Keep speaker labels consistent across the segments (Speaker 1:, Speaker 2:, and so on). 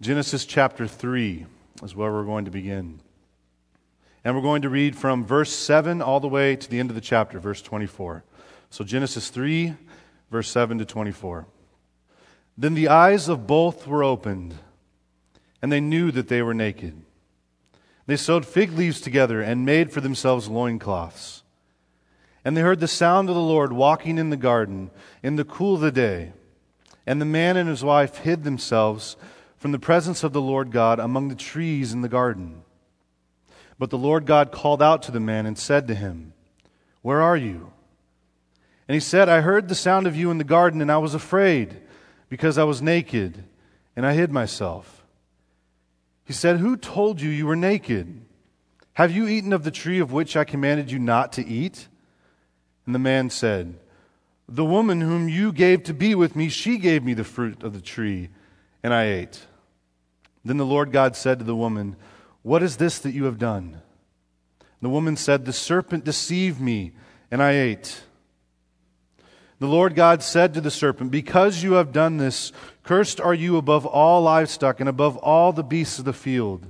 Speaker 1: Genesis chapter 3 is where we're going to begin. And we're going to read from verse 7 all the way to the end of the chapter, verse 24. So Genesis 3, verse 7 to 24. Then the eyes of both were opened, and they knew that they were naked. They sewed fig leaves together and made for themselves loincloths. And they heard the sound of the Lord walking in the garden in the cool of the day. And the man and his wife hid themselves from the presence of the Lord God among the trees in the garden. But the Lord God called out to the man and said to him, Where are you? And he said, I heard the sound of you in the garden, and I was afraid, because I was naked, and I hid myself. He said, Who told you you were naked? Have you eaten of the tree of which I commanded you not to eat? And the man said, The woman whom you gave to be with me, she gave me the fruit of the tree, and I ate. Then the Lord God said to the woman, What is this that you have done? The woman said, The serpent deceived me, and I ate. The Lord God said to the serpent, Because you have done this, cursed are you above all livestock and above all the beasts of the field.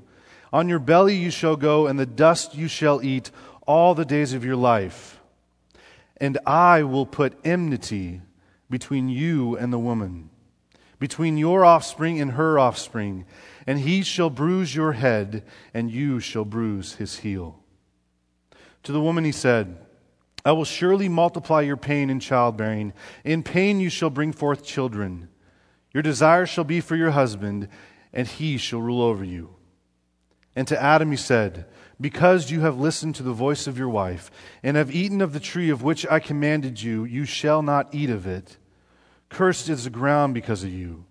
Speaker 1: On your belly you shall go, and the dust you shall eat all the days of your life. And I will put enmity between you and the woman, between your offspring and her offspring, and he shall bruise your head, and you shall bruise his heel. To the woman he said, I will surely multiply your pain in childbearing. In pain you shall bring forth children. Your desire shall be for your husband, and he shall rule over you. And to Adam he said, Because you have listened to the voice of your wife, and have eaten of the tree of which I commanded you, you shall not eat of it. Cursed is the ground because of you.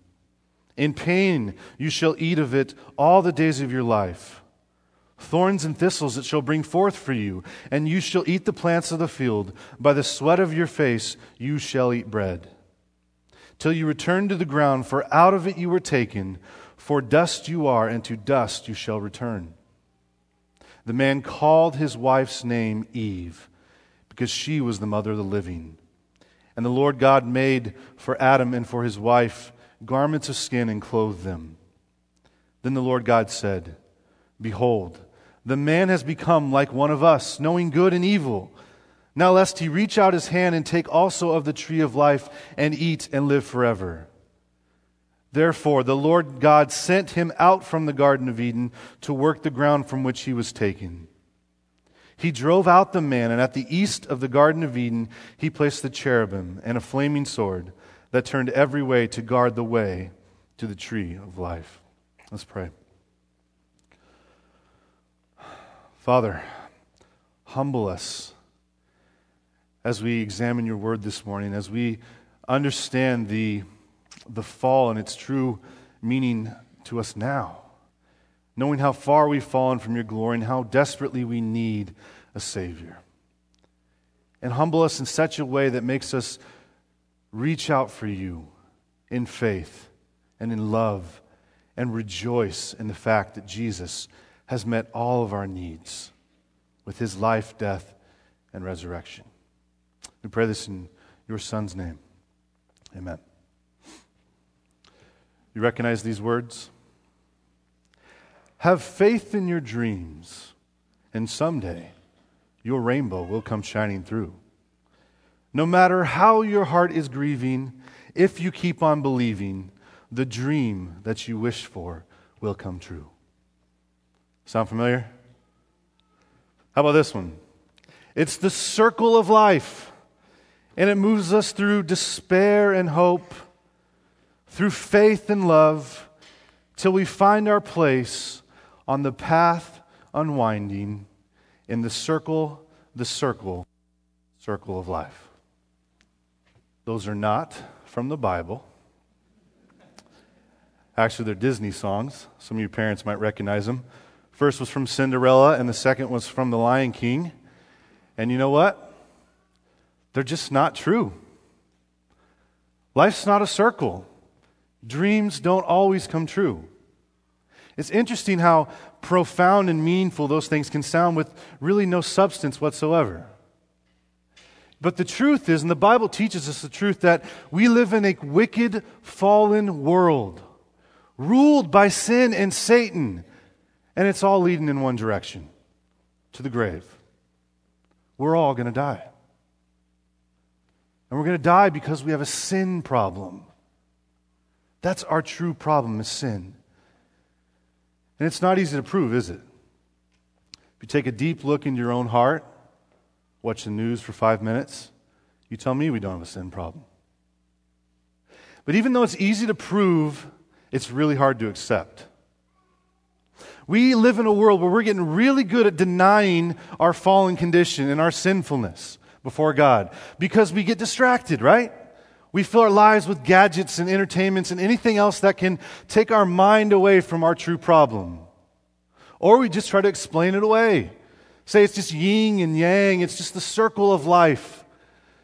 Speaker 1: In pain you shall eat of it all the days of your life. Thorns and thistles it shall bring forth for you, and you shall eat the plants of the field. By the sweat of your face you shall eat bread. Till you return to the ground, for out of it you were taken, for dust you are, and to dust you shall return. The man called his wife's name Eve, because she was the mother of the living. And the Lord God made for Adam and for his wife garments of skin and clothed them. Then the Lord God said, Behold, the man has become like one of us, knowing good and evil. Now, lest he reach out his hand and take also of the tree of life and eat and live forever. Therefore, the Lord God sent him out from the Garden of Eden to work the ground from which he was taken. He drove out the man, and at the east of the Garden of Eden, he placed the cherubim and a flaming sword that turned every way to guard the way to the tree of life. Let's pray. Father, humble us as we examine your word this morning, as we understand the, the fall and its true meaning to us now, knowing how far we've fallen from your glory and how desperately we need a Savior. And humble us in such a way that makes us reach out for you in faith and in love and rejoice in the fact that Jesus has met all of our needs with his life, death, and resurrection. We pray this in your Son's name. Amen. You recognize these words? Have faith in your dreams, and someday your rainbow will come shining through. No matter how your heart is grieving, if you keep on believing, the dream that you wish for will come true. Sound familiar? How about this one? It's the circle of life, and it moves us through despair and hope, through faith and love, till we find our place on the path unwinding in the circle, the circle, circle of life. Those are not from the Bible. Actually, they're Disney songs. Some of you parents might recognize them. First was from Cinderella, and the second was from The Lion King. And you know what? They're just not true. Life's not a circle. Dreams don't always come true. It's interesting how profound and meaningful those things can sound with really no substance whatsoever. But the truth is, and the Bible teaches us the truth, that we live in a wicked, fallen world ruled by sin and Satan. And it's all leading in one direction to the grave. We're all going to die. And we're going to die because we have a sin problem. That's our true problem is sin. And it's not easy to prove, is it? If you take a deep look into your own heart, watch the news for five minutes, you tell me we don't have a sin problem. But even though it's easy to prove, it's really hard to accept. We live in a world where we're getting really good at denying our fallen condition and our sinfulness before God because we get distracted, right? We fill our lives with gadgets and entertainments and anything else that can take our mind away from our true problem. Or we just try to explain it away. Say it's just yin and yang, it's just the circle of life.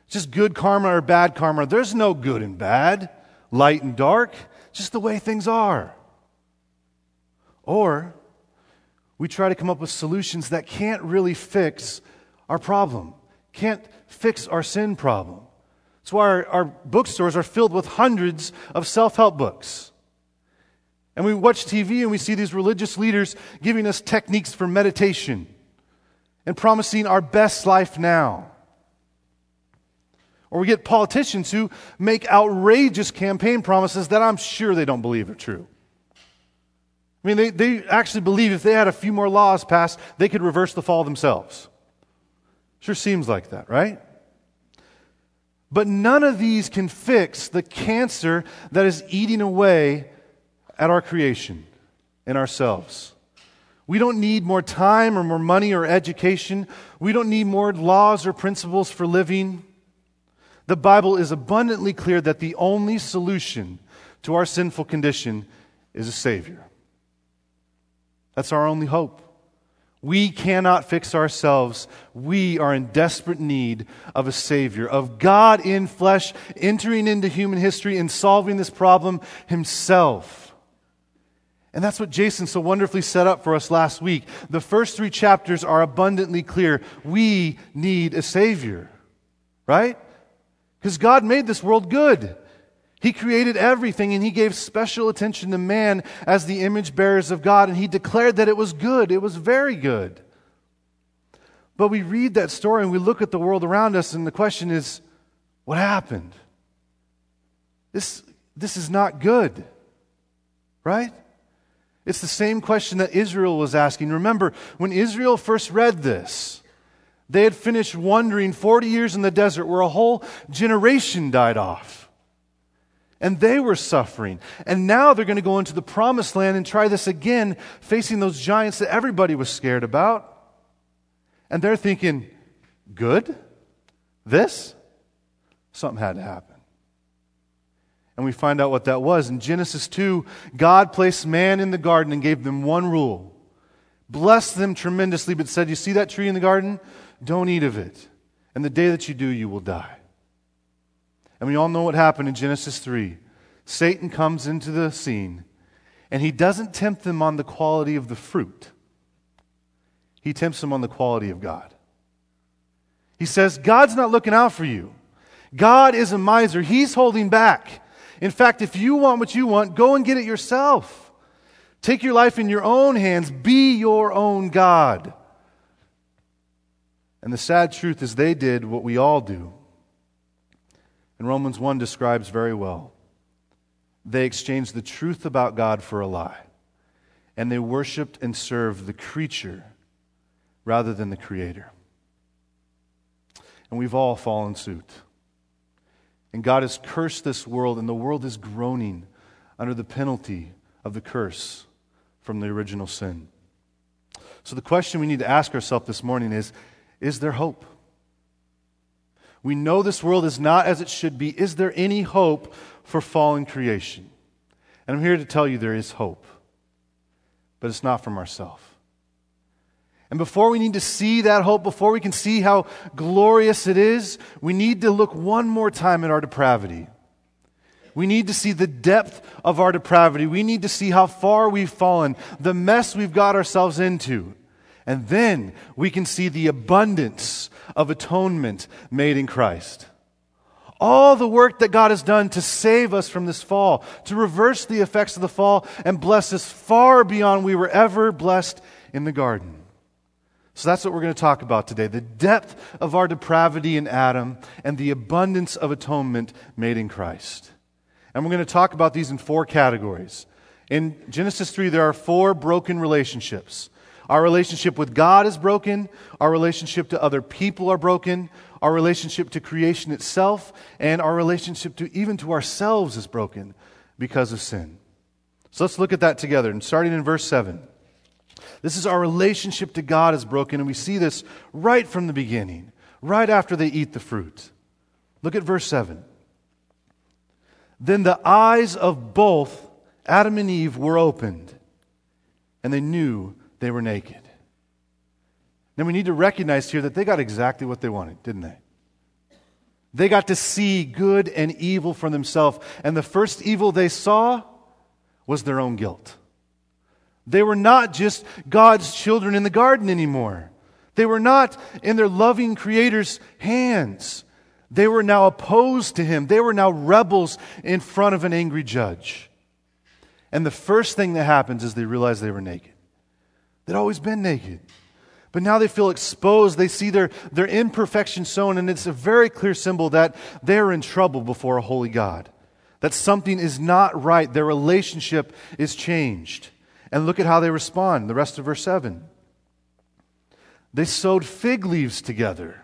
Speaker 1: It's just good karma or bad karma. There's no good and bad, light and dark, just the way things are. Or we try to come up with solutions that can't really fix our problem, can't fix our sin problem. That's why our, our bookstores are filled with hundreds of self help books. And we watch TV and we see these religious leaders giving us techniques for meditation and promising our best life now. Or we get politicians who make outrageous campaign promises that I'm sure they don't believe are true. I mean, they, they actually believe if they had a few more laws passed, they could reverse the fall themselves. Sure seems like that, right? But none of these can fix the cancer that is eating away at our creation and ourselves. We don't need more time or more money or education. We don't need more laws or principles for living. The Bible is abundantly clear that the only solution to our sinful condition is a Savior. That's our only hope. We cannot fix ourselves. We are in desperate need of a Savior, of God in flesh entering into human history and solving this problem Himself. And that's what Jason so wonderfully set up for us last week. The first three chapters are abundantly clear. We need a Savior, right? Because God made this world good. He created everything and he gave special attention to man as the image bearers of God, and he declared that it was good. It was very good. But we read that story and we look at the world around us, and the question is what happened? This, this is not good, right? It's the same question that Israel was asking. Remember, when Israel first read this, they had finished wandering 40 years in the desert where a whole generation died off and they were suffering. And now they're going to go into the promised land and try this again, facing those giants that everybody was scared about. And they're thinking, good? This? Something had to happen. And we find out what that was. In Genesis 2, God placed man in the garden and gave them one rule. Blessed them tremendously, but said, You see that tree in the garden? Don't eat of it. And the day that you do, you will die. And we all know what happened in Genesis 3. Satan comes into the scene, and he doesn't tempt them on the quality of the fruit, he tempts them on the quality of God. He says, God's not looking out for you. God is a miser. He's holding back. In fact, if you want what you want, go and get it yourself. Take your life in your own hands. Be your own God. And the sad truth is, they did what we all do. And Romans 1 describes very well. They exchanged the truth about God for a lie, and they worshiped and served the creature rather than the Creator. And we've all fallen suit. And God has cursed this world, and the world is groaning under the penalty of the curse from the original sin. So, the question we need to ask ourselves this morning is Is there hope? We know this world is not as it should be. Is there any hope for fallen creation? And I'm here to tell you there is hope, but it's not from ourselves. And before we need to see that hope, before we can see how glorious it is, we need to look one more time at our depravity. We need to see the depth of our depravity. We need to see how far we've fallen, the mess we've got ourselves into. And then we can see the abundance of atonement made in Christ. All the work that God has done to save us from this fall, to reverse the effects of the fall, and bless us far beyond we were ever blessed in the garden. So that's what we're going to talk about today the depth of our depravity in Adam and the abundance of atonement made in Christ. And we're going to talk about these in four categories. In Genesis 3, there are four broken relationships. Our relationship with God is broken, our relationship to other people are broken, our relationship to creation itself, and our relationship to even to ourselves is broken because of sin. So let's look at that together. And starting in verse 7. This is our relationship to God is broken, and we see this right from the beginning, right after they eat the fruit. Look at verse 7. Then the eyes of both Adam and Eve were opened, and they knew they were naked. Now we need to recognize here that they got exactly what they wanted, didn't they? They got to see good and evil for themselves. And the first evil they saw was their own guilt. They were not just God's children in the garden anymore. They were not in their loving Creator's hands. They were now opposed to Him. They were now rebels in front of an angry judge. And the first thing that happens is they realize they were naked. They'd always been naked. But now they feel exposed. They see their, their imperfection shown, and it's a very clear symbol that they're in trouble before a holy God. That something is not right. Their relationship is changed. And look at how they respond. The rest of verse 7. They sewed fig leaves together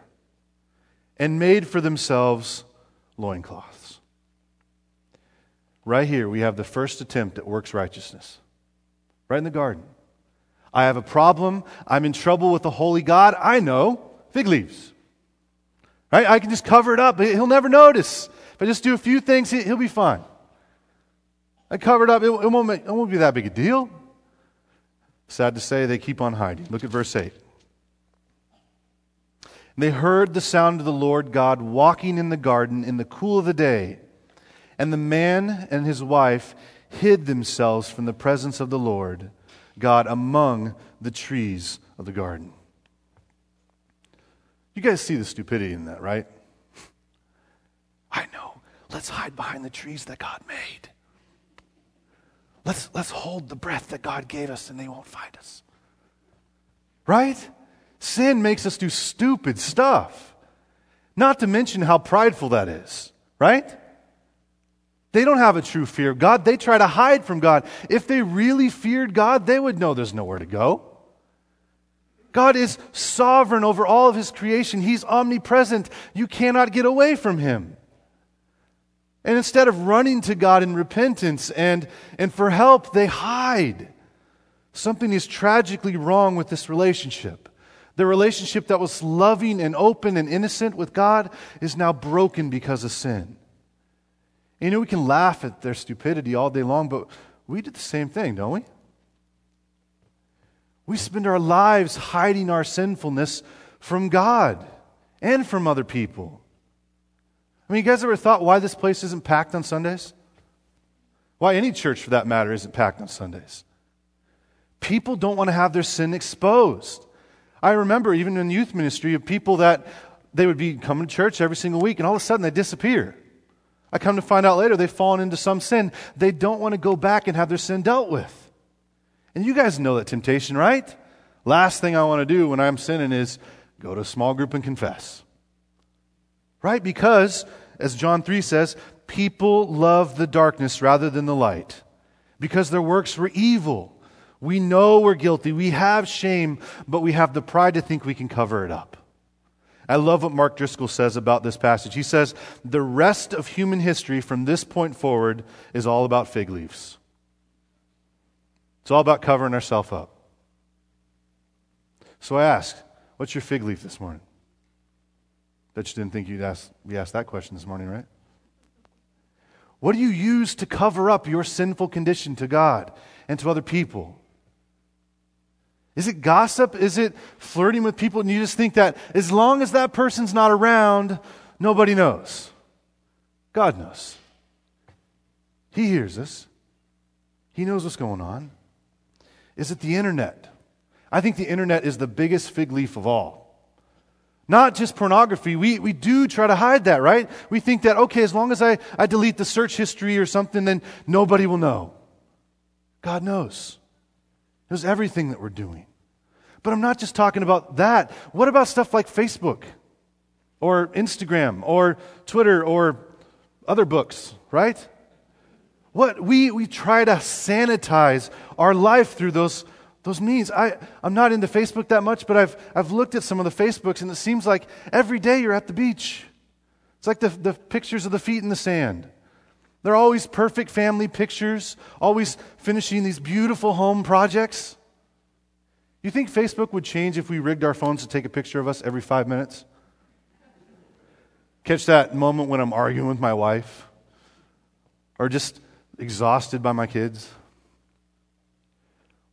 Speaker 1: and made for themselves loincloths. Right here, we have the first attempt at works righteousness. Right in the garden. I have a problem. I'm in trouble with the holy God. I know. Fig leaves. Right? I can just cover it up. He'll never notice. If I just do a few things, he'll be fine. I cover it up. It won't, make, it won't be that big a deal. Sad to say, they keep on hiding. Look at verse 8. They heard the sound of the Lord God walking in the garden in the cool of the day. And the man and his wife hid themselves from the presence of the Lord God among the trees of the garden. You guys see the stupidity in that, right? I know. Let's hide behind the trees that God made. Let's, let's hold the breath that God gave us and they won't find us. Right? Sin makes us do stupid stuff. Not to mention how prideful that is, right? They don't have a true fear of God. They try to hide from God. If they really feared God, they would know there's nowhere to go. God is sovereign over all of his creation. He's omnipresent. You cannot get away from him. And instead of running to God in repentance and, and for help, they hide. Something is tragically wrong with this relationship. The relationship that was loving and open and innocent with God is now broken because of sin. You know, we can laugh at their stupidity all day long, but we do the same thing, don't we? We spend our lives hiding our sinfulness from God and from other people. I mean, you guys ever thought why this place isn't packed on Sundays? Why any church, for that matter, isn't packed on Sundays? People don't want to have their sin exposed. I remember even in youth ministry of people that they would be coming to church every single week and all of a sudden they disappear. I come to find out later they've fallen into some sin. They don't want to go back and have their sin dealt with. And you guys know that temptation, right? Last thing I want to do when I'm sinning is go to a small group and confess. Right? Because, as John 3 says, people love the darkness rather than the light because their works were evil. We know we're guilty. We have shame, but we have the pride to think we can cover it up. I love what Mark Driscoll says about this passage. He says, The rest of human history from this point forward is all about fig leaves. It's all about covering ourselves up. So I ask, what's your fig leaf this morning? Bet you didn't think you'd ask, be asked that question this morning, right? What do you use to cover up your sinful condition to God and to other people? Is it gossip? Is it flirting with people? And you just think that as long as that person's not around, nobody knows. God knows. He hears us, He knows what's going on. Is it the internet? I think the internet is the biggest fig leaf of all. Not just pornography. We, we do try to hide that, right? We think that, okay, as long as I, I delete the search history or something, then nobody will know. God knows. He knows everything that we're doing. But I'm not just talking about that. What about stuff like Facebook or Instagram or Twitter or other books, right? What we, we try to sanitize our life through those those means. I, I'm not into Facebook that much, but I've, I've looked at some of the Facebooks, and it seems like every day you're at the beach. It's like the, the pictures of the feet in the sand. They're always perfect family pictures, always finishing these beautiful home projects. You think Facebook would change if we rigged our phones to take a picture of us every five minutes? Catch that moment when I'm arguing with my wife or just exhausted by my kids?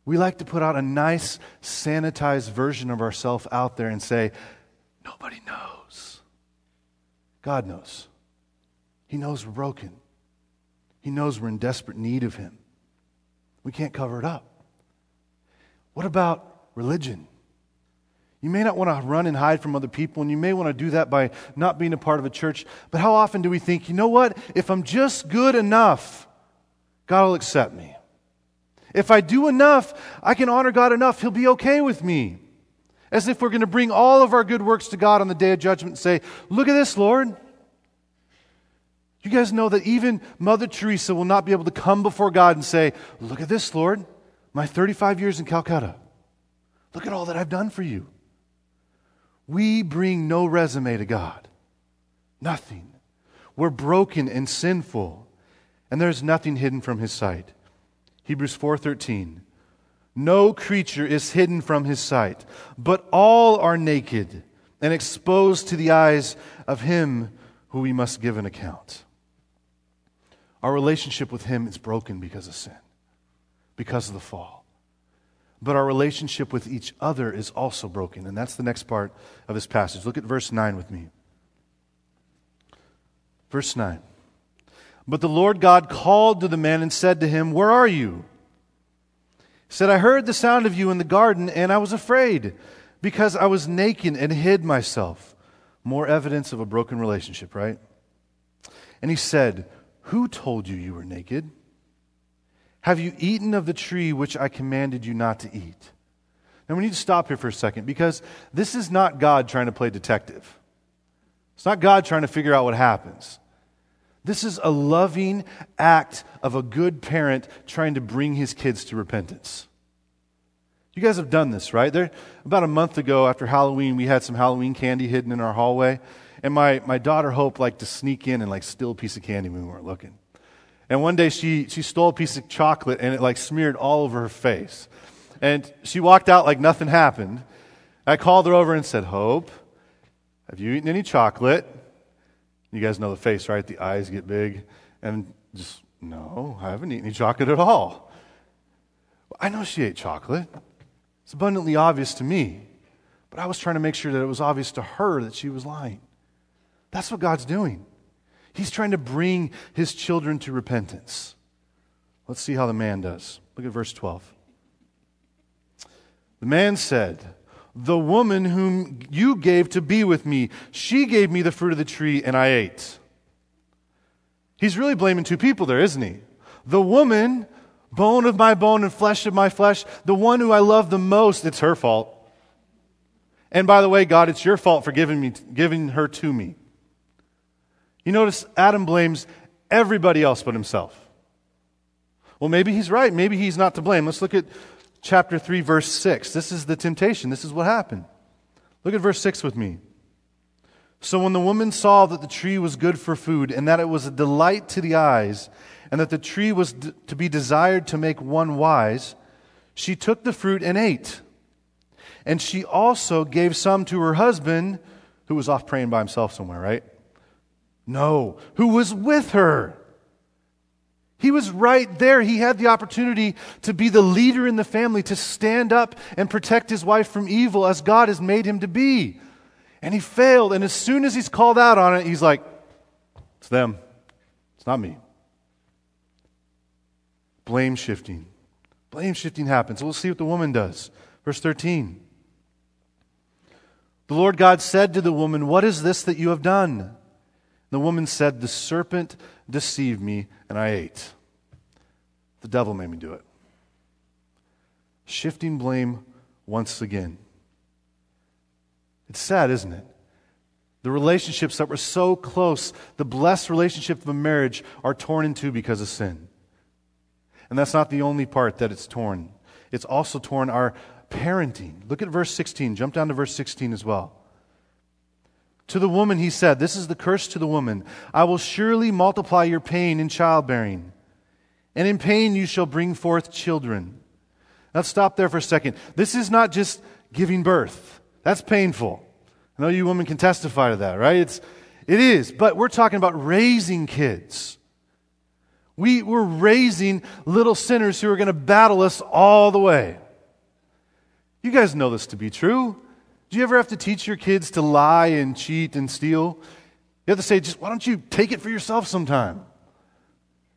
Speaker 1: We like to put out a nice, sanitized version of ourselves out there and say, nobody knows. God knows. He knows we're broken. He knows we're in desperate need of Him. We can't cover it up. What about religion? You may not want to run and hide from other people, and you may want to do that by not being a part of a church. But how often do we think, you know what? If I'm just good enough, God will accept me. If I do enough, I can honor God enough, He'll be okay with me. As if we're going to bring all of our good works to God on the day of judgment and say, Look at this, Lord. You guys know that even Mother Teresa will not be able to come before God and say, Look at this, Lord, my 35 years in Calcutta. Look at all that I've done for you. We bring no resume to God. Nothing. We're broken and sinful, and there's nothing hidden from His sight. Hebrews 4:13 No creature is hidden from his sight, but all are naked and exposed to the eyes of him who we must give an account. Our relationship with him is broken because of sin, because of the fall. But our relationship with each other is also broken, and that's the next part of this passage. Look at verse 9 with me. Verse 9. But the Lord God called to the man and said to him, Where are you? He said, I heard the sound of you in the garden, and I was afraid because I was naked and hid myself. More evidence of a broken relationship, right? And he said, Who told you you were naked? Have you eaten of the tree which I commanded you not to eat? Now we need to stop here for a second because this is not God trying to play detective. It's not God trying to figure out what happens. This is a loving act of a good parent trying to bring his kids to repentance. You guys have done this, right? There, about a month ago after Halloween, we had some Halloween candy hidden in our hallway. And my, my daughter Hope liked to sneak in and like steal a piece of candy when we weren't looking. And one day she, she stole a piece of chocolate and it like smeared all over her face. And she walked out like nothing happened. I called her over and said, Hope, have you eaten any chocolate? You guys know the face, right? The eyes get big. And just, no, I haven't eaten any chocolate at all. I know she ate chocolate. It's abundantly obvious to me. But I was trying to make sure that it was obvious to her that she was lying. That's what God's doing. He's trying to bring his children to repentance. Let's see how the man does. Look at verse 12. The man said, the woman whom you gave to be with me, she gave me the fruit of the tree and I ate. He's really blaming two people there, isn't he? The woman, bone of my bone and flesh of my flesh, the one who I love the most, it's her fault. And by the way, God, it's your fault for giving, me, giving her to me. You notice Adam blames everybody else but himself. Well, maybe he's right. Maybe he's not to blame. Let's look at chapter 3, verse 6. This is the temptation. This is what happened. Look at verse 6 with me. So when the woman saw that the tree was good for food, and that it was a delight to the eyes, and that the tree was d- to be desired to make one wise, she took the fruit and ate. And she also gave some to her husband, who was off praying by himself somewhere, right? No, who was with her. He was right there. He had the opportunity to be the leader in the family, to stand up and protect his wife from evil as God has made him to be. And he failed. And as soon as he's called out on it, he's like, It's them. It's not me. Blame shifting. Blame shifting happens. We'll see what the woman does. Verse 13. The Lord God said to the woman, What is this that you have done? The woman said, The serpent deceived me, and I ate. The devil made me do it. Shifting blame once again. It's sad, isn't it? The relationships that were so close, the blessed relationship of a marriage, are torn in two because of sin. And that's not the only part that it's torn. It's also torn our parenting. Look at verse 16. Jump down to verse 16 as well. To the woman, he said, This is the curse to the woman I will surely multiply your pain in childbearing, and in pain you shall bring forth children. Let's stop there for a second. This is not just giving birth, that's painful. I know you women can testify to that, right? It's, it is, but we're talking about raising kids. We, we're raising little sinners who are going to battle us all the way. You guys know this to be true. Do you ever have to teach your kids to lie and cheat and steal? You have to say, just why don't you take it for yourself sometime?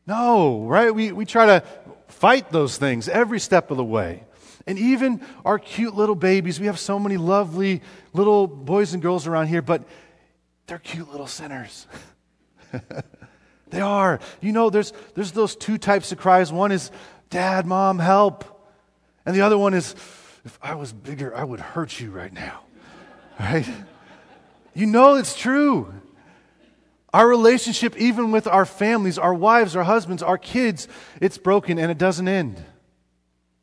Speaker 1: No, right? We, we try to fight those things every step of the way. And even our cute little babies, we have so many lovely little boys and girls around here, but they're cute little sinners. they are. You know, there's, there's those two types of cries. One is, Dad, Mom, help. And the other one is, if I was bigger, I would hurt you right now. Right? You know it's true. Our relationship, even with our families, our wives, our husbands, our kids, it's broken and it doesn't end.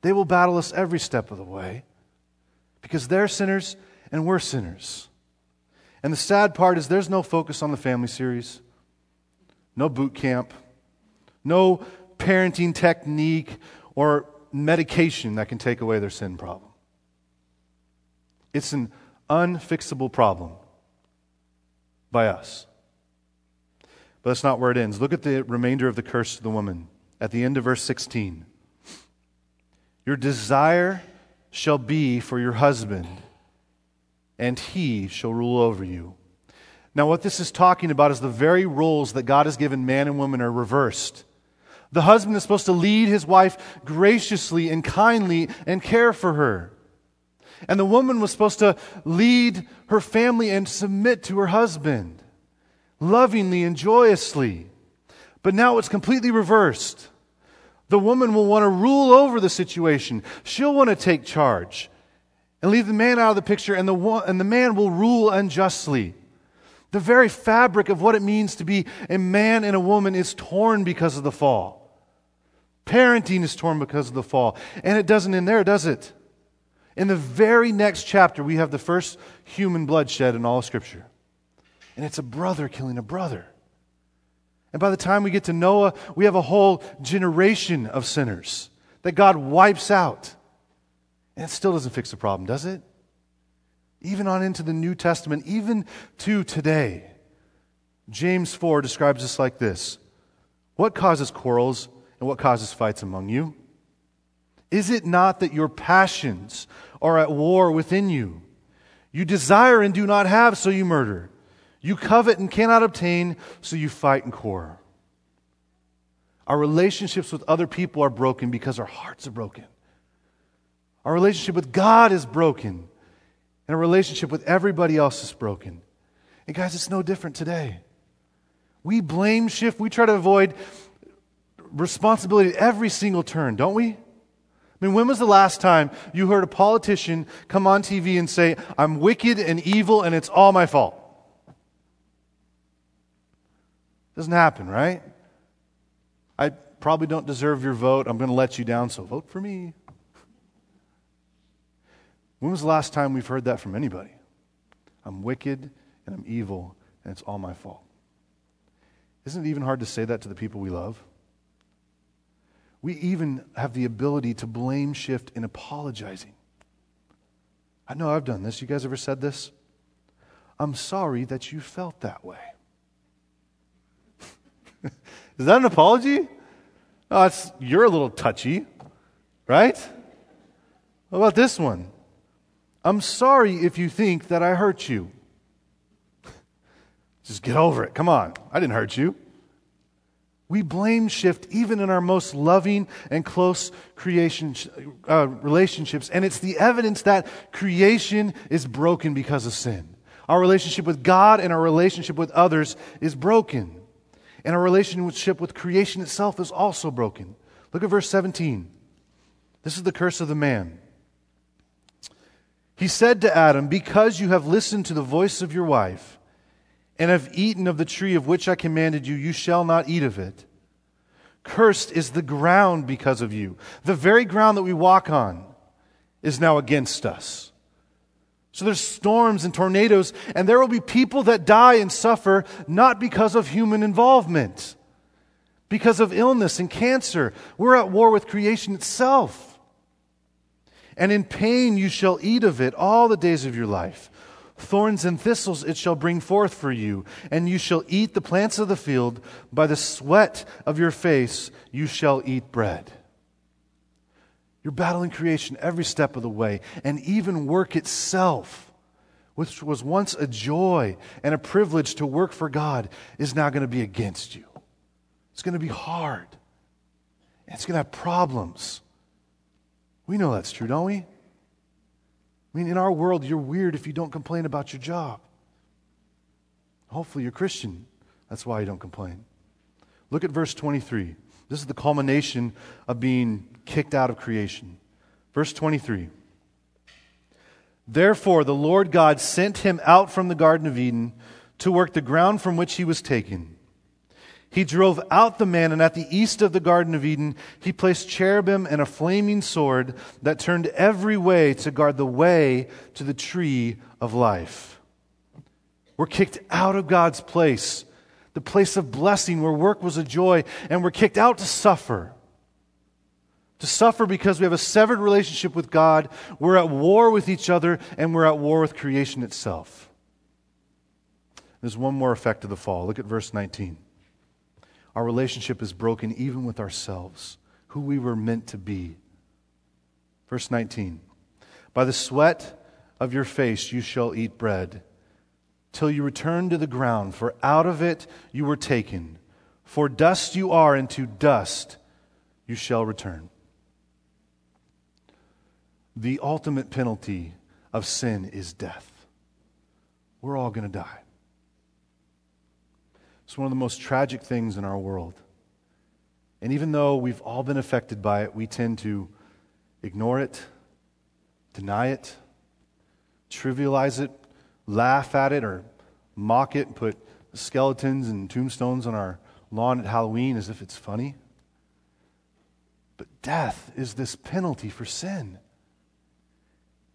Speaker 1: They will battle us every step of the way because they're sinners and we're sinners. And the sad part is there's no focus on the family series, no boot camp, no parenting technique or medication that can take away their sin problem. It's an unfixable problem by us. But that's not where it ends. Look at the remainder of the curse to the woman at the end of verse 16. Your desire shall be for your husband, and he shall rule over you. Now, what this is talking about is the very roles that God has given man and woman are reversed. The husband is supposed to lead his wife graciously and kindly and care for her. And the woman was supposed to lead her family and submit to her husband lovingly and joyously. But now it's completely reversed. The woman will want to rule over the situation. She'll want to take charge and leave the man out of the picture, and the, and the man will rule unjustly. The very fabric of what it means to be a man and a woman is torn because of the fall. Parenting is torn because of the fall. And it doesn't end there, does it? In the very next chapter, we have the first human bloodshed in all of Scripture. And it's a brother killing a brother. And by the time we get to Noah, we have a whole generation of sinners that God wipes out. And it still doesn't fix the problem, does it? Even on into the New Testament, even to today. James 4 describes us like this What causes quarrels and what causes fights among you? Is it not that your passions are at war within you? You desire and do not have, so you murder. You covet and cannot obtain, so you fight and quarrel. Our relationships with other people are broken because our hearts are broken. Our relationship with God is broken, and our relationship with everybody else is broken. And guys, it's no different today. We blame shift, we try to avoid responsibility at every single turn, don't we? I mean, when was the last time you heard a politician come on TV and say, I'm wicked and evil and it's all my fault? Doesn't happen, right? I probably don't deserve your vote. I'm going to let you down, so vote for me. When was the last time we've heard that from anybody? I'm wicked and I'm evil and it's all my fault. Isn't it even hard to say that to the people we love? We even have the ability to blame shift in apologizing. I know I've done this. You guys ever said this? I'm sorry that you felt that way. Is that an apology? Oh, it's, you're a little touchy, right? What about this one? I'm sorry if you think that I hurt you. Just get over it. Come on. I didn't hurt you. We blame shift even in our most loving and close creation uh, relationships, and it's the evidence that creation is broken because of sin. Our relationship with God and our relationship with others is broken. And our relationship with creation itself is also broken. Look at verse 17. This is the curse of the man. He said to Adam, Because you have listened to the voice of your wife, and have eaten of the tree of which I commanded you, you shall not eat of it. Cursed is the ground because of you. The very ground that we walk on is now against us. So there's storms and tornadoes, and there will be people that die and suffer not because of human involvement, because of illness and cancer. We're at war with creation itself. And in pain you shall eat of it all the days of your life. Thorns and thistles it shall bring forth for you, and you shall eat the plants of the field. By the sweat of your face you shall eat bread. You're battling creation every step of the way, and even work itself, which was once a joy and a privilege to work for God, is now going to be against you. It's going to be hard. It's going to have problems. We know that's true, don't we? I mean, in our world, you're weird if you don't complain about your job. Hopefully, you're Christian. That's why you don't complain. Look at verse 23. This is the culmination of being kicked out of creation. Verse 23. Therefore, the Lord God sent him out from the Garden of Eden to work the ground from which he was taken. He drove out the man, and at the east of the Garden of Eden, he placed cherubim and a flaming sword that turned every way to guard the way to the tree of life. We're kicked out of God's place the place of blessing where work was a joy, and we're kicked out to suffer. To suffer because we have a severed relationship with God, we're at war with each other, and we're at war with creation itself. There's one more effect of the fall. Look at verse 19. Our relationship is broken even with ourselves, who we were meant to be. Verse 19 By the sweat of your face you shall eat bread till you return to the ground, for out of it you were taken. For dust you are, and to dust you shall return. The ultimate penalty of sin is death. We're all going to die. It's one of the most tragic things in our world. And even though we've all been affected by it, we tend to ignore it, deny it, trivialize it, laugh at it or mock it put skeletons and tombstones on our lawn at Halloween as if it's funny. But death is this penalty for sin.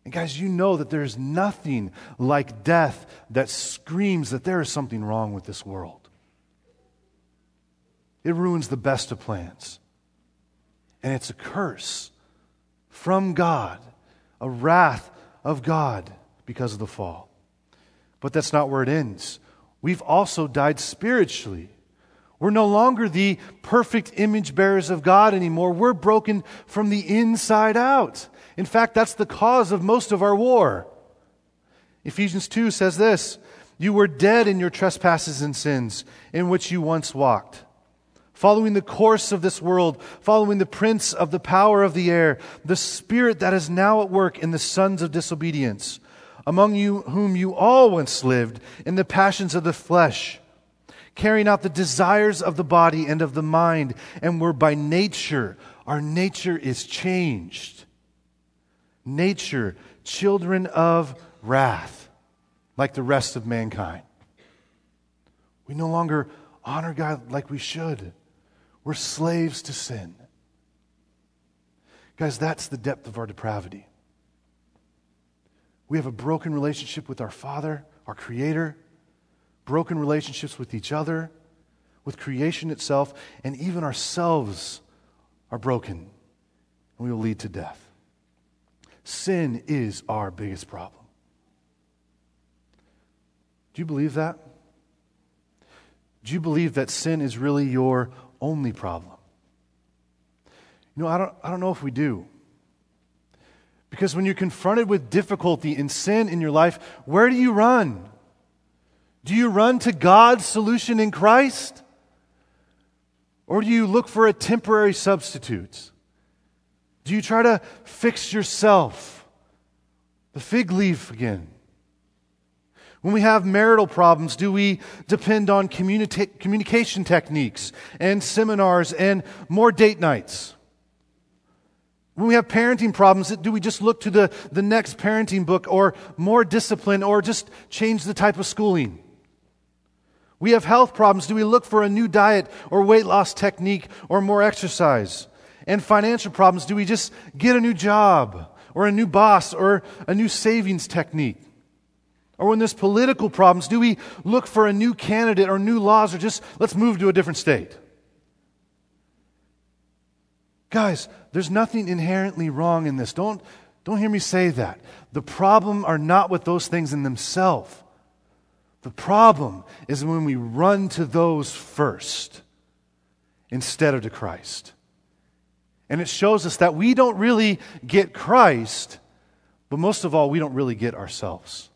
Speaker 1: And guys, you know that there's nothing like death that screams that there is something wrong with this world. It ruins the best of plans. And it's a curse from God, a wrath of God because of the fall. But that's not where it ends. We've also died spiritually. We're no longer the perfect image bearers of God anymore. We're broken from the inside out. In fact, that's the cause of most of our war. Ephesians 2 says this You were dead in your trespasses and sins, in which you once walked, following the course of this world, following the prince of the power of the air, the spirit that is now at work in the sons of disobedience among you whom you all once lived in the passions of the flesh, carrying out the desires of the body and of the mind, and were by nature, our nature is changed. Nature, children of wrath, like the rest of mankind. We no longer honor God like we should. We're slaves to sin. Guys, that's the depth of our depravity. We have a broken relationship with our Father, our Creator, broken relationships with each other, with creation itself, and even ourselves are broken, and we will lead to death. Sin is our biggest problem. Do you believe that? Do you believe that sin is really your only problem? You know, I don't, I don't know if we do. Because when you're confronted with difficulty and sin in your life, where do you run? Do you run to God's solution in Christ? Or do you look for a temporary substitute? Do you try to fix yourself? The fig leaf again. When we have marital problems, do we depend on communica- communication techniques and seminars and more date nights? When we have parenting problems, do we just look to the, the next parenting book or more discipline or just change the type of schooling? We have health problems. Do we look for a new diet or weight loss technique or more exercise? And financial problems, do we just get a new job or a new boss or a new savings technique? Or when there's political problems, do we look for a new candidate or new laws or just let's move to a different state? Guys, there's nothing inherently wrong in this. Don't, don't hear me say that. The problem are not with those things in themselves. The problem is when we run to those first instead of to Christ. And it shows us that we don't really get Christ, but most of all, we don't really get ourselves.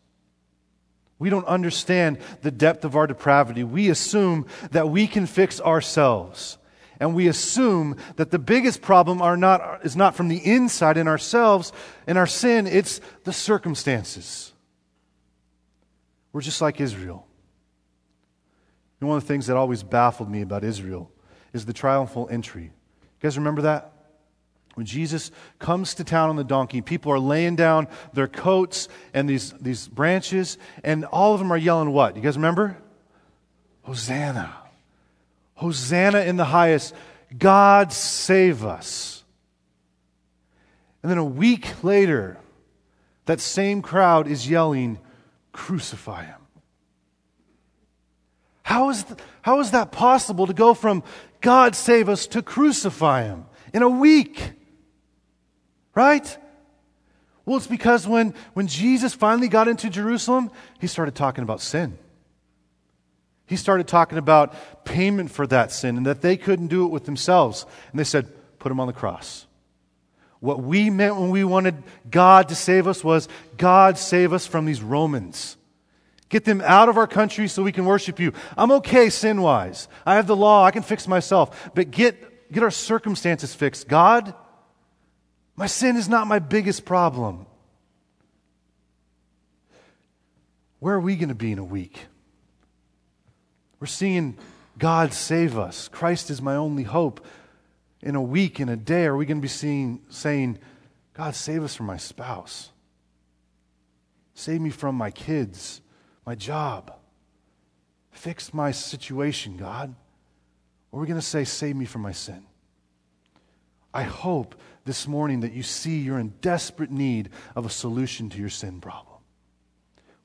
Speaker 1: We don't understand the depth of our depravity. We assume that we can fix ourselves. And we assume that the biggest problem are not, is not from the inside in ourselves, in our sin, it's the circumstances. We're just like Israel. And one of the things that always baffled me about Israel is the triumphal entry. You guys remember that? When Jesus comes to town on the donkey, people are laying down their coats and these, these branches, and all of them are yelling what? You guys remember? Hosanna. Hosanna in the highest. God save us. And then a week later, that same crowd is yelling, Crucify him. How is, th- how is that possible to go from God save us to crucify him in a week? Right? Well, it's because when, when Jesus finally got into Jerusalem, he started talking about sin. He started talking about payment for that sin and that they couldn't do it with themselves. And they said, put him on the cross. What we meant when we wanted God to save us was God save us from these Romans. Get them out of our country so we can worship you. I'm okay sin wise. I have the law, I can fix myself. But get, get our circumstances fixed. God, my sin is not my biggest problem. Where are we going to be in a week? We're seeing God save us. Christ is my only hope. In a week, in a day, are we going to be seeing, saying, God, save us from my spouse? Save me from my kids, my job. Fix my situation, God. Or are we going to say, Save me from my sin? I hope this morning that you see you're in desperate need of a solution to your sin problem.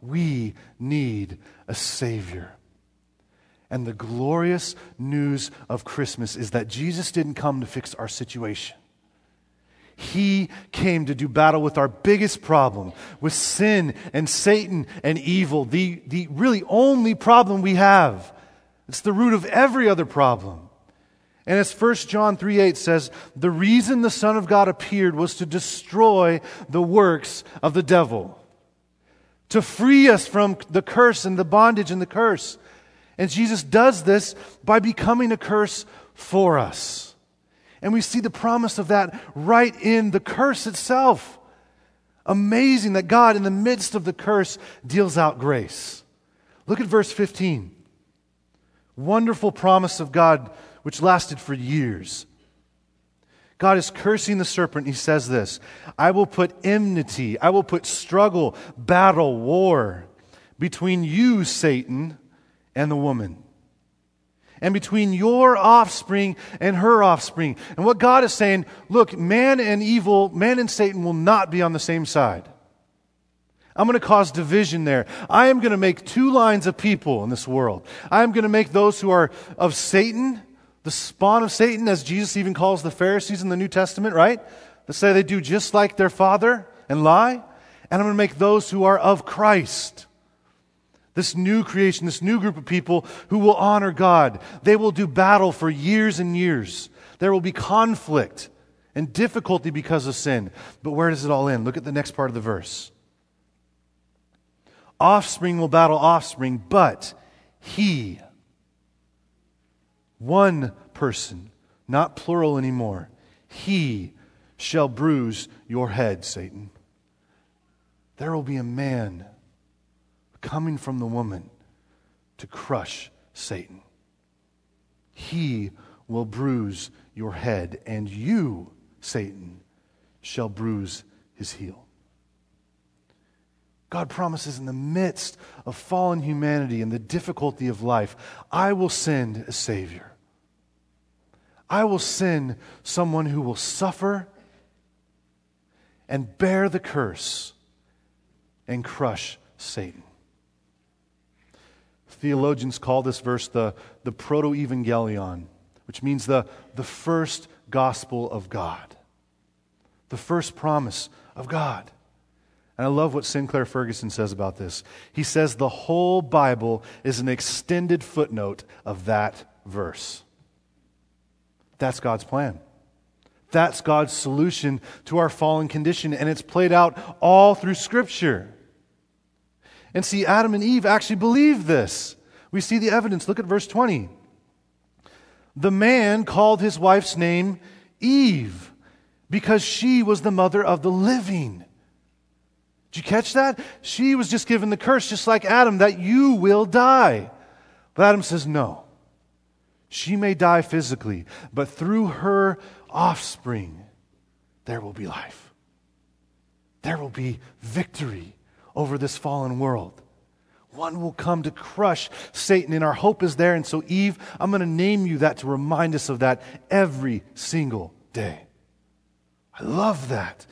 Speaker 1: We need a Savior. And the glorious news of Christmas is that Jesus didn't come to fix our situation. He came to do battle with our biggest problem, with sin and Satan and evil, the, the really only problem we have. It's the root of every other problem. And as 1 John 3 8 says, the reason the Son of God appeared was to destroy the works of the devil, to free us from the curse and the bondage and the curse. And Jesus does this by becoming a curse for us. And we see the promise of that right in the curse itself. Amazing that God, in the midst of the curse, deals out grace. Look at verse 15. Wonderful promise of God which lasted for years. God is cursing the serpent. He says this I will put enmity, I will put struggle, battle, war between you, Satan, and the woman, and between your offspring and her offspring. And what God is saying look, man and evil, man and Satan will not be on the same side. I'm going to cause division there. I am going to make two lines of people in this world. I am going to make those who are of Satan the spawn of Satan, as Jesus even calls the Pharisees in the New Testament, right? That say they do just like their father and lie. And I'm going to make those who are of Christ. This new creation, this new group of people who will honor God. They will do battle for years and years. There will be conflict and difficulty because of sin. But where does it all end? Look at the next part of the verse. Offspring will battle offspring, but he, one person, not plural anymore. He shall bruise your head, Satan. There will be a man coming from the woman to crush Satan. He will bruise your head, and you, Satan, shall bruise his heel. God promises in the midst of fallen humanity and the difficulty of life, I will send a Savior. I will send someone who will suffer and bear the curse and crush Satan. Theologians call this verse the, the protoevangelium, which means the, the first gospel of God, the first promise of God. And I love what Sinclair Ferguson says about this. He says the whole Bible is an extended footnote of that verse. That's God's plan. That's God's solution to our fallen condition, and it's played out all through Scripture. And see, Adam and Eve actually believed this. We see the evidence. Look at verse 20. The man called his wife's name Eve because she was the mother of the living. Did you catch that? She was just given the curse, just like Adam, that you will die. But Adam says, no. She may die physically, but through her offspring, there will be life. There will be victory over this fallen world. One will come to crush Satan, and our hope is there. And so, Eve, I'm going to name you that to remind us of that every single day. I love that.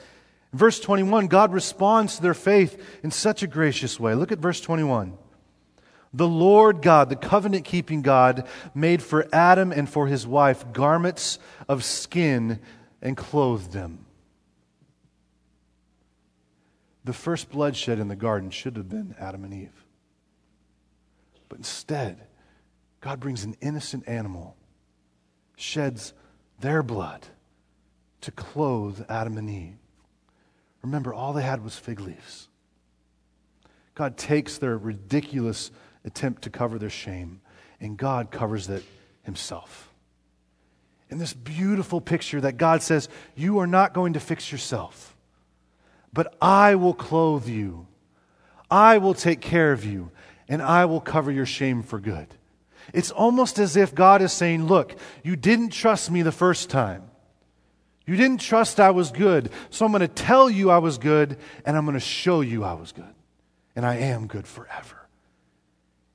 Speaker 1: In verse 21, God responds to their faith in such a gracious way. Look at verse 21. The Lord God, the covenant keeping God, made for Adam and for his wife garments of skin and clothed them. The first bloodshed in the garden should have been Adam and Eve. But instead, God brings an innocent animal, sheds their blood to clothe Adam and Eve. Remember, all they had was fig leaves. God takes their ridiculous attempt to cover their shame, and God covers it himself. In this beautiful picture that God says, You are not going to fix yourself, but I will clothe you. I will take care of you, and I will cover your shame for good. It's almost as if God is saying, Look, you didn't trust me the first time. You didn't trust I was good, so I'm going to tell you I was good, and I'm going to show you I was good. And I am good forever.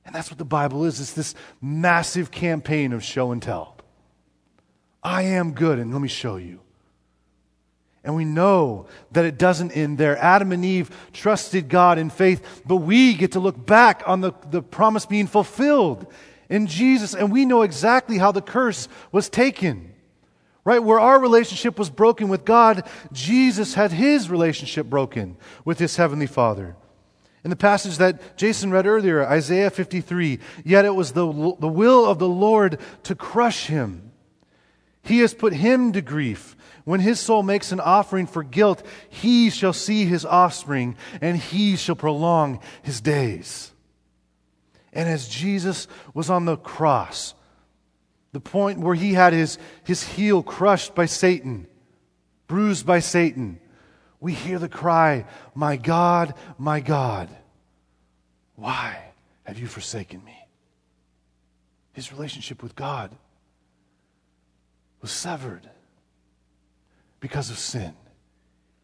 Speaker 1: And that's what the Bible is it's this massive campaign of show and tell. I am good, and let me show you. And we know that it doesn't end there. Adam and Eve trusted God in faith, but we get to look back on the, the promise being fulfilled in Jesus, and we know exactly how the curse was taken. Right? Where our relationship was broken with God, Jesus had his relationship broken with his heavenly Father. In the passage that Jason read earlier, Isaiah 53, yet it was the, the will of the Lord to crush him. He has put him to grief. When his soul makes an offering for guilt, he shall see his offspring, and he shall prolong his days. And as Jesus was on the cross, the point where he had his, his heel crushed by Satan, bruised by Satan, we hear the cry, My God, my God, why have you forsaken me? His relationship with God was severed because of sin.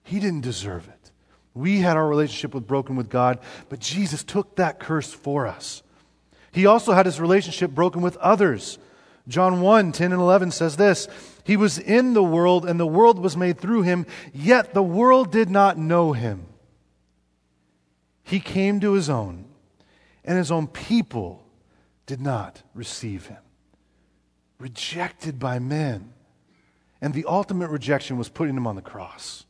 Speaker 1: He didn't deserve it. We had our relationship with broken with God, but Jesus took that curse for us. He also had his relationship broken with others. John 1 10 and 11 says this He was in the world, and the world was made through him, yet the world did not know him. He came to his own, and his own people did not receive him. Rejected by men. And the ultimate rejection was putting him on the cross.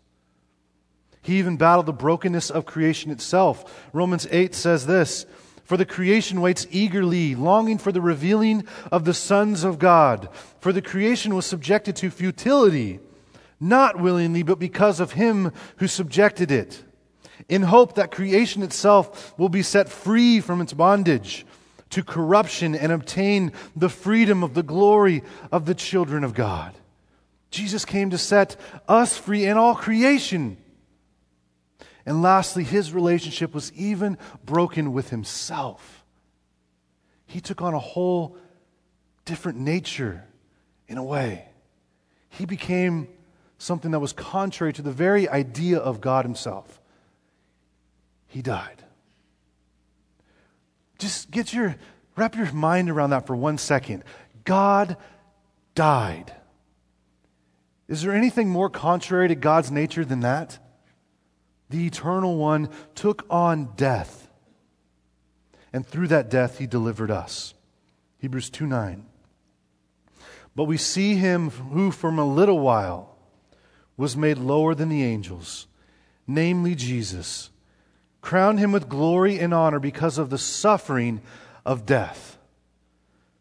Speaker 1: He even battled the brokenness of creation itself. Romans 8 says this for the creation waits eagerly, longing for the revealing of the sons of God. For the creation was subjected to futility, not willingly, but because of him who subjected it, in hope that creation itself will be set free from its bondage to corruption and obtain the freedom of the glory of the children of God. Jesus came to set us free in all creation. And lastly, his relationship was even broken with himself. He took on a whole different nature in a way. He became something that was contrary to the very idea of God himself. He died. Just get your wrap your mind around that for one second. God died. Is there anything more contrary to God's nature than that? The eternal one took on death. And through that death, he delivered us. Hebrews 2 9. But we see him who, from a little while, was made lower than the angels, namely Jesus, crowned him with glory and honor because of the suffering of death,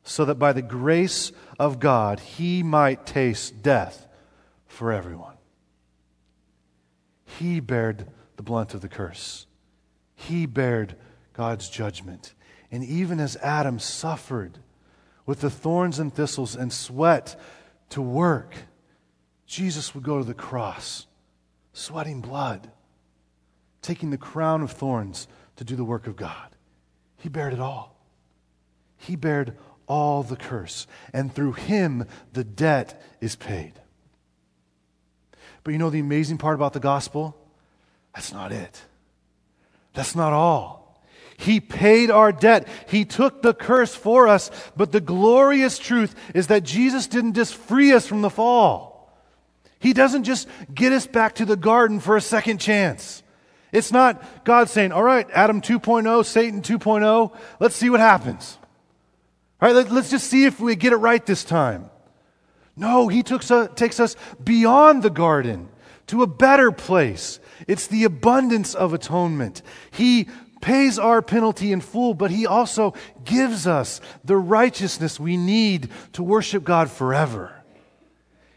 Speaker 1: so that by the grace of God he might taste death for everyone. He bared the blunt of the curse, he bared God's judgment. And even as Adam suffered with the thorns and thistles and sweat to work, Jesus would go to the cross, sweating blood, taking the crown of thorns to do the work of God. He bared it all. He bared all the curse, and through him the debt is paid. But you know the amazing part about the gospel? That's not it. That's not all. He paid our debt. He took the curse for us. But the glorious truth is that Jesus didn't just free us from the fall. He doesn't just get us back to the garden for a second chance. It's not God saying, all right, Adam 2.0, Satan 2.0, let's see what happens. All right, let, us just see if we get it right this time. No, he took, takes us beyond the garden to a better place. It's the abundance of atonement. He pays our penalty in full, but he also gives us the righteousness we need to worship God forever.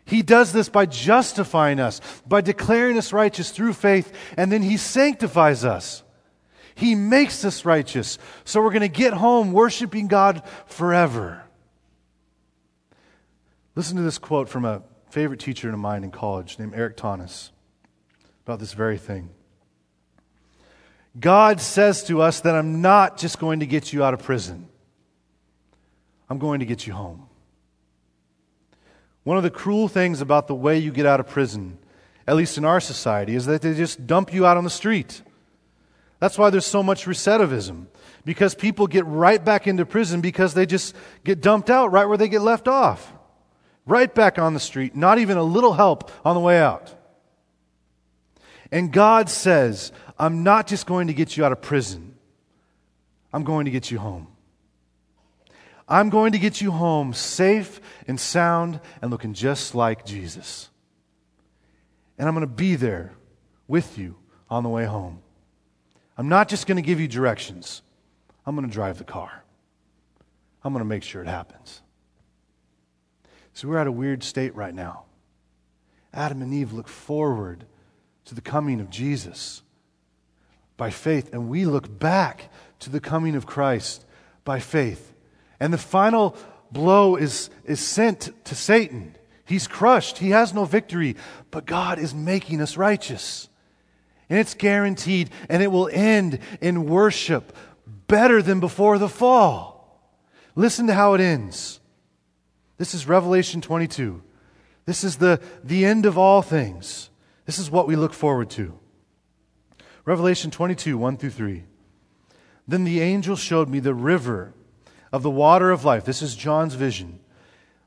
Speaker 1: He does this by justifying us, by declaring us righteous through faith, and then he sanctifies us. He makes us righteous, so we're going to get home worshiping God forever. Listen to this quote from a favorite teacher of mine in college named Eric Thomas about this very thing. God says to us that I'm not just going to get you out of prison, I'm going to get you home. One of the cruel things about the way you get out of prison, at least in our society, is that they just dump you out on the street. That's why there's so much recidivism, because people get right back into prison because they just get dumped out right where they get left off right back on the street, not even a little help on the way out. And God says, I'm not just going to get you out of prison, I'm going to get you home. I'm going to get you home safe and sound and looking just like Jesus. And I'm going to be there with you on the way home. I'm not just going to give you directions, I'm going to drive the car. I'm going to make sure it happens. So we're at a weird state right now. Adam and Eve look forward to the coming of Jesus by faith, and we look back to the coming of Christ by faith. And the final blow is, is sent to Satan. He's crushed, he has no victory, but God is making us righteous. And it's guaranteed, and it will end in worship better than before the fall. Listen to how it ends. This is Revelation 22. This is the, the end of all things. This is what we look forward to. Revelation 22, 1 through 3. Then the angel showed me the river of the water of life. This is John's vision.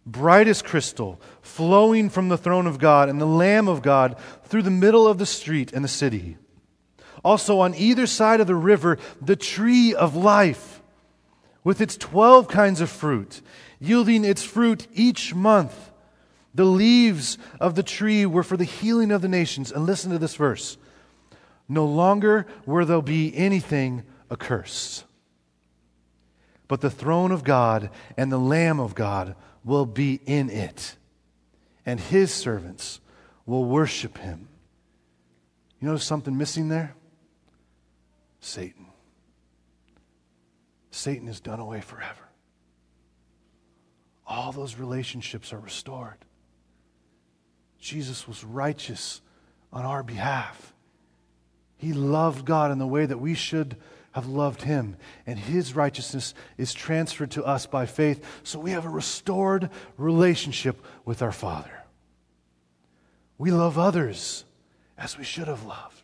Speaker 1: Bright as crystal, flowing from the throne of God and the Lamb of God through the middle of the street and the city. Also, on either side of the river, the tree of life with its 12 kinds of fruit yielding its fruit each month. The leaves of the tree were for the healing of the nations. And listen to this verse No longer will there be anything accursed, but the throne of God and the Lamb of God will be in it, and his servants will worship him. You notice something missing there? Satan. Satan is done away forever. All those relationships are restored. Jesus was righteous on our behalf. He loved God in the way that we should have loved him, and his righteousness is transferred to us by faith. So we have a restored relationship with our Father. We love others as we should have loved.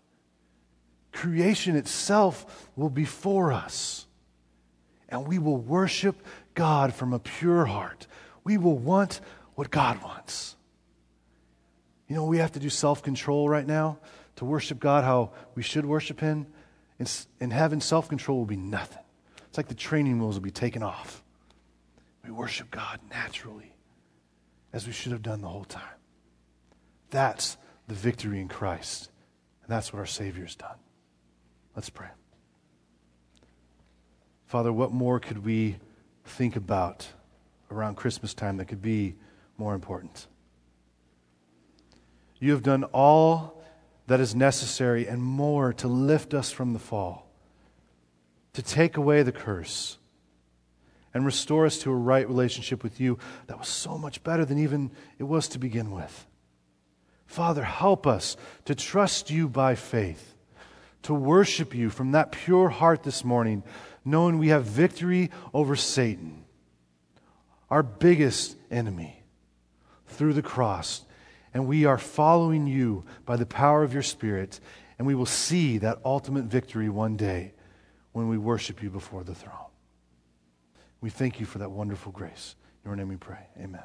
Speaker 1: Creation itself will be for us, and we will worship God from a pure heart. We will want what God wants. You know, we have to do self control right now to worship God how we should worship Him. And, and having self control will be nothing. It's like the training wheels will be taken off. We worship God naturally, as we should have done the whole time. That's the victory in Christ. And that's what our Savior's done. Let's pray. Father, what more could we think about around Christmas time that could be more important? You have done all that is necessary and more to lift us from the fall, to take away the curse, and restore us to a right relationship with you that was so much better than even it was to begin with. Father, help us to trust you by faith, to worship you from that pure heart this morning, knowing we have victory over Satan, our biggest enemy, through the cross and we are following you by the power of your Spirit, and we will see that ultimate victory one day when we worship you before the throne. We thank you for that wonderful grace. In your name we pray. Amen.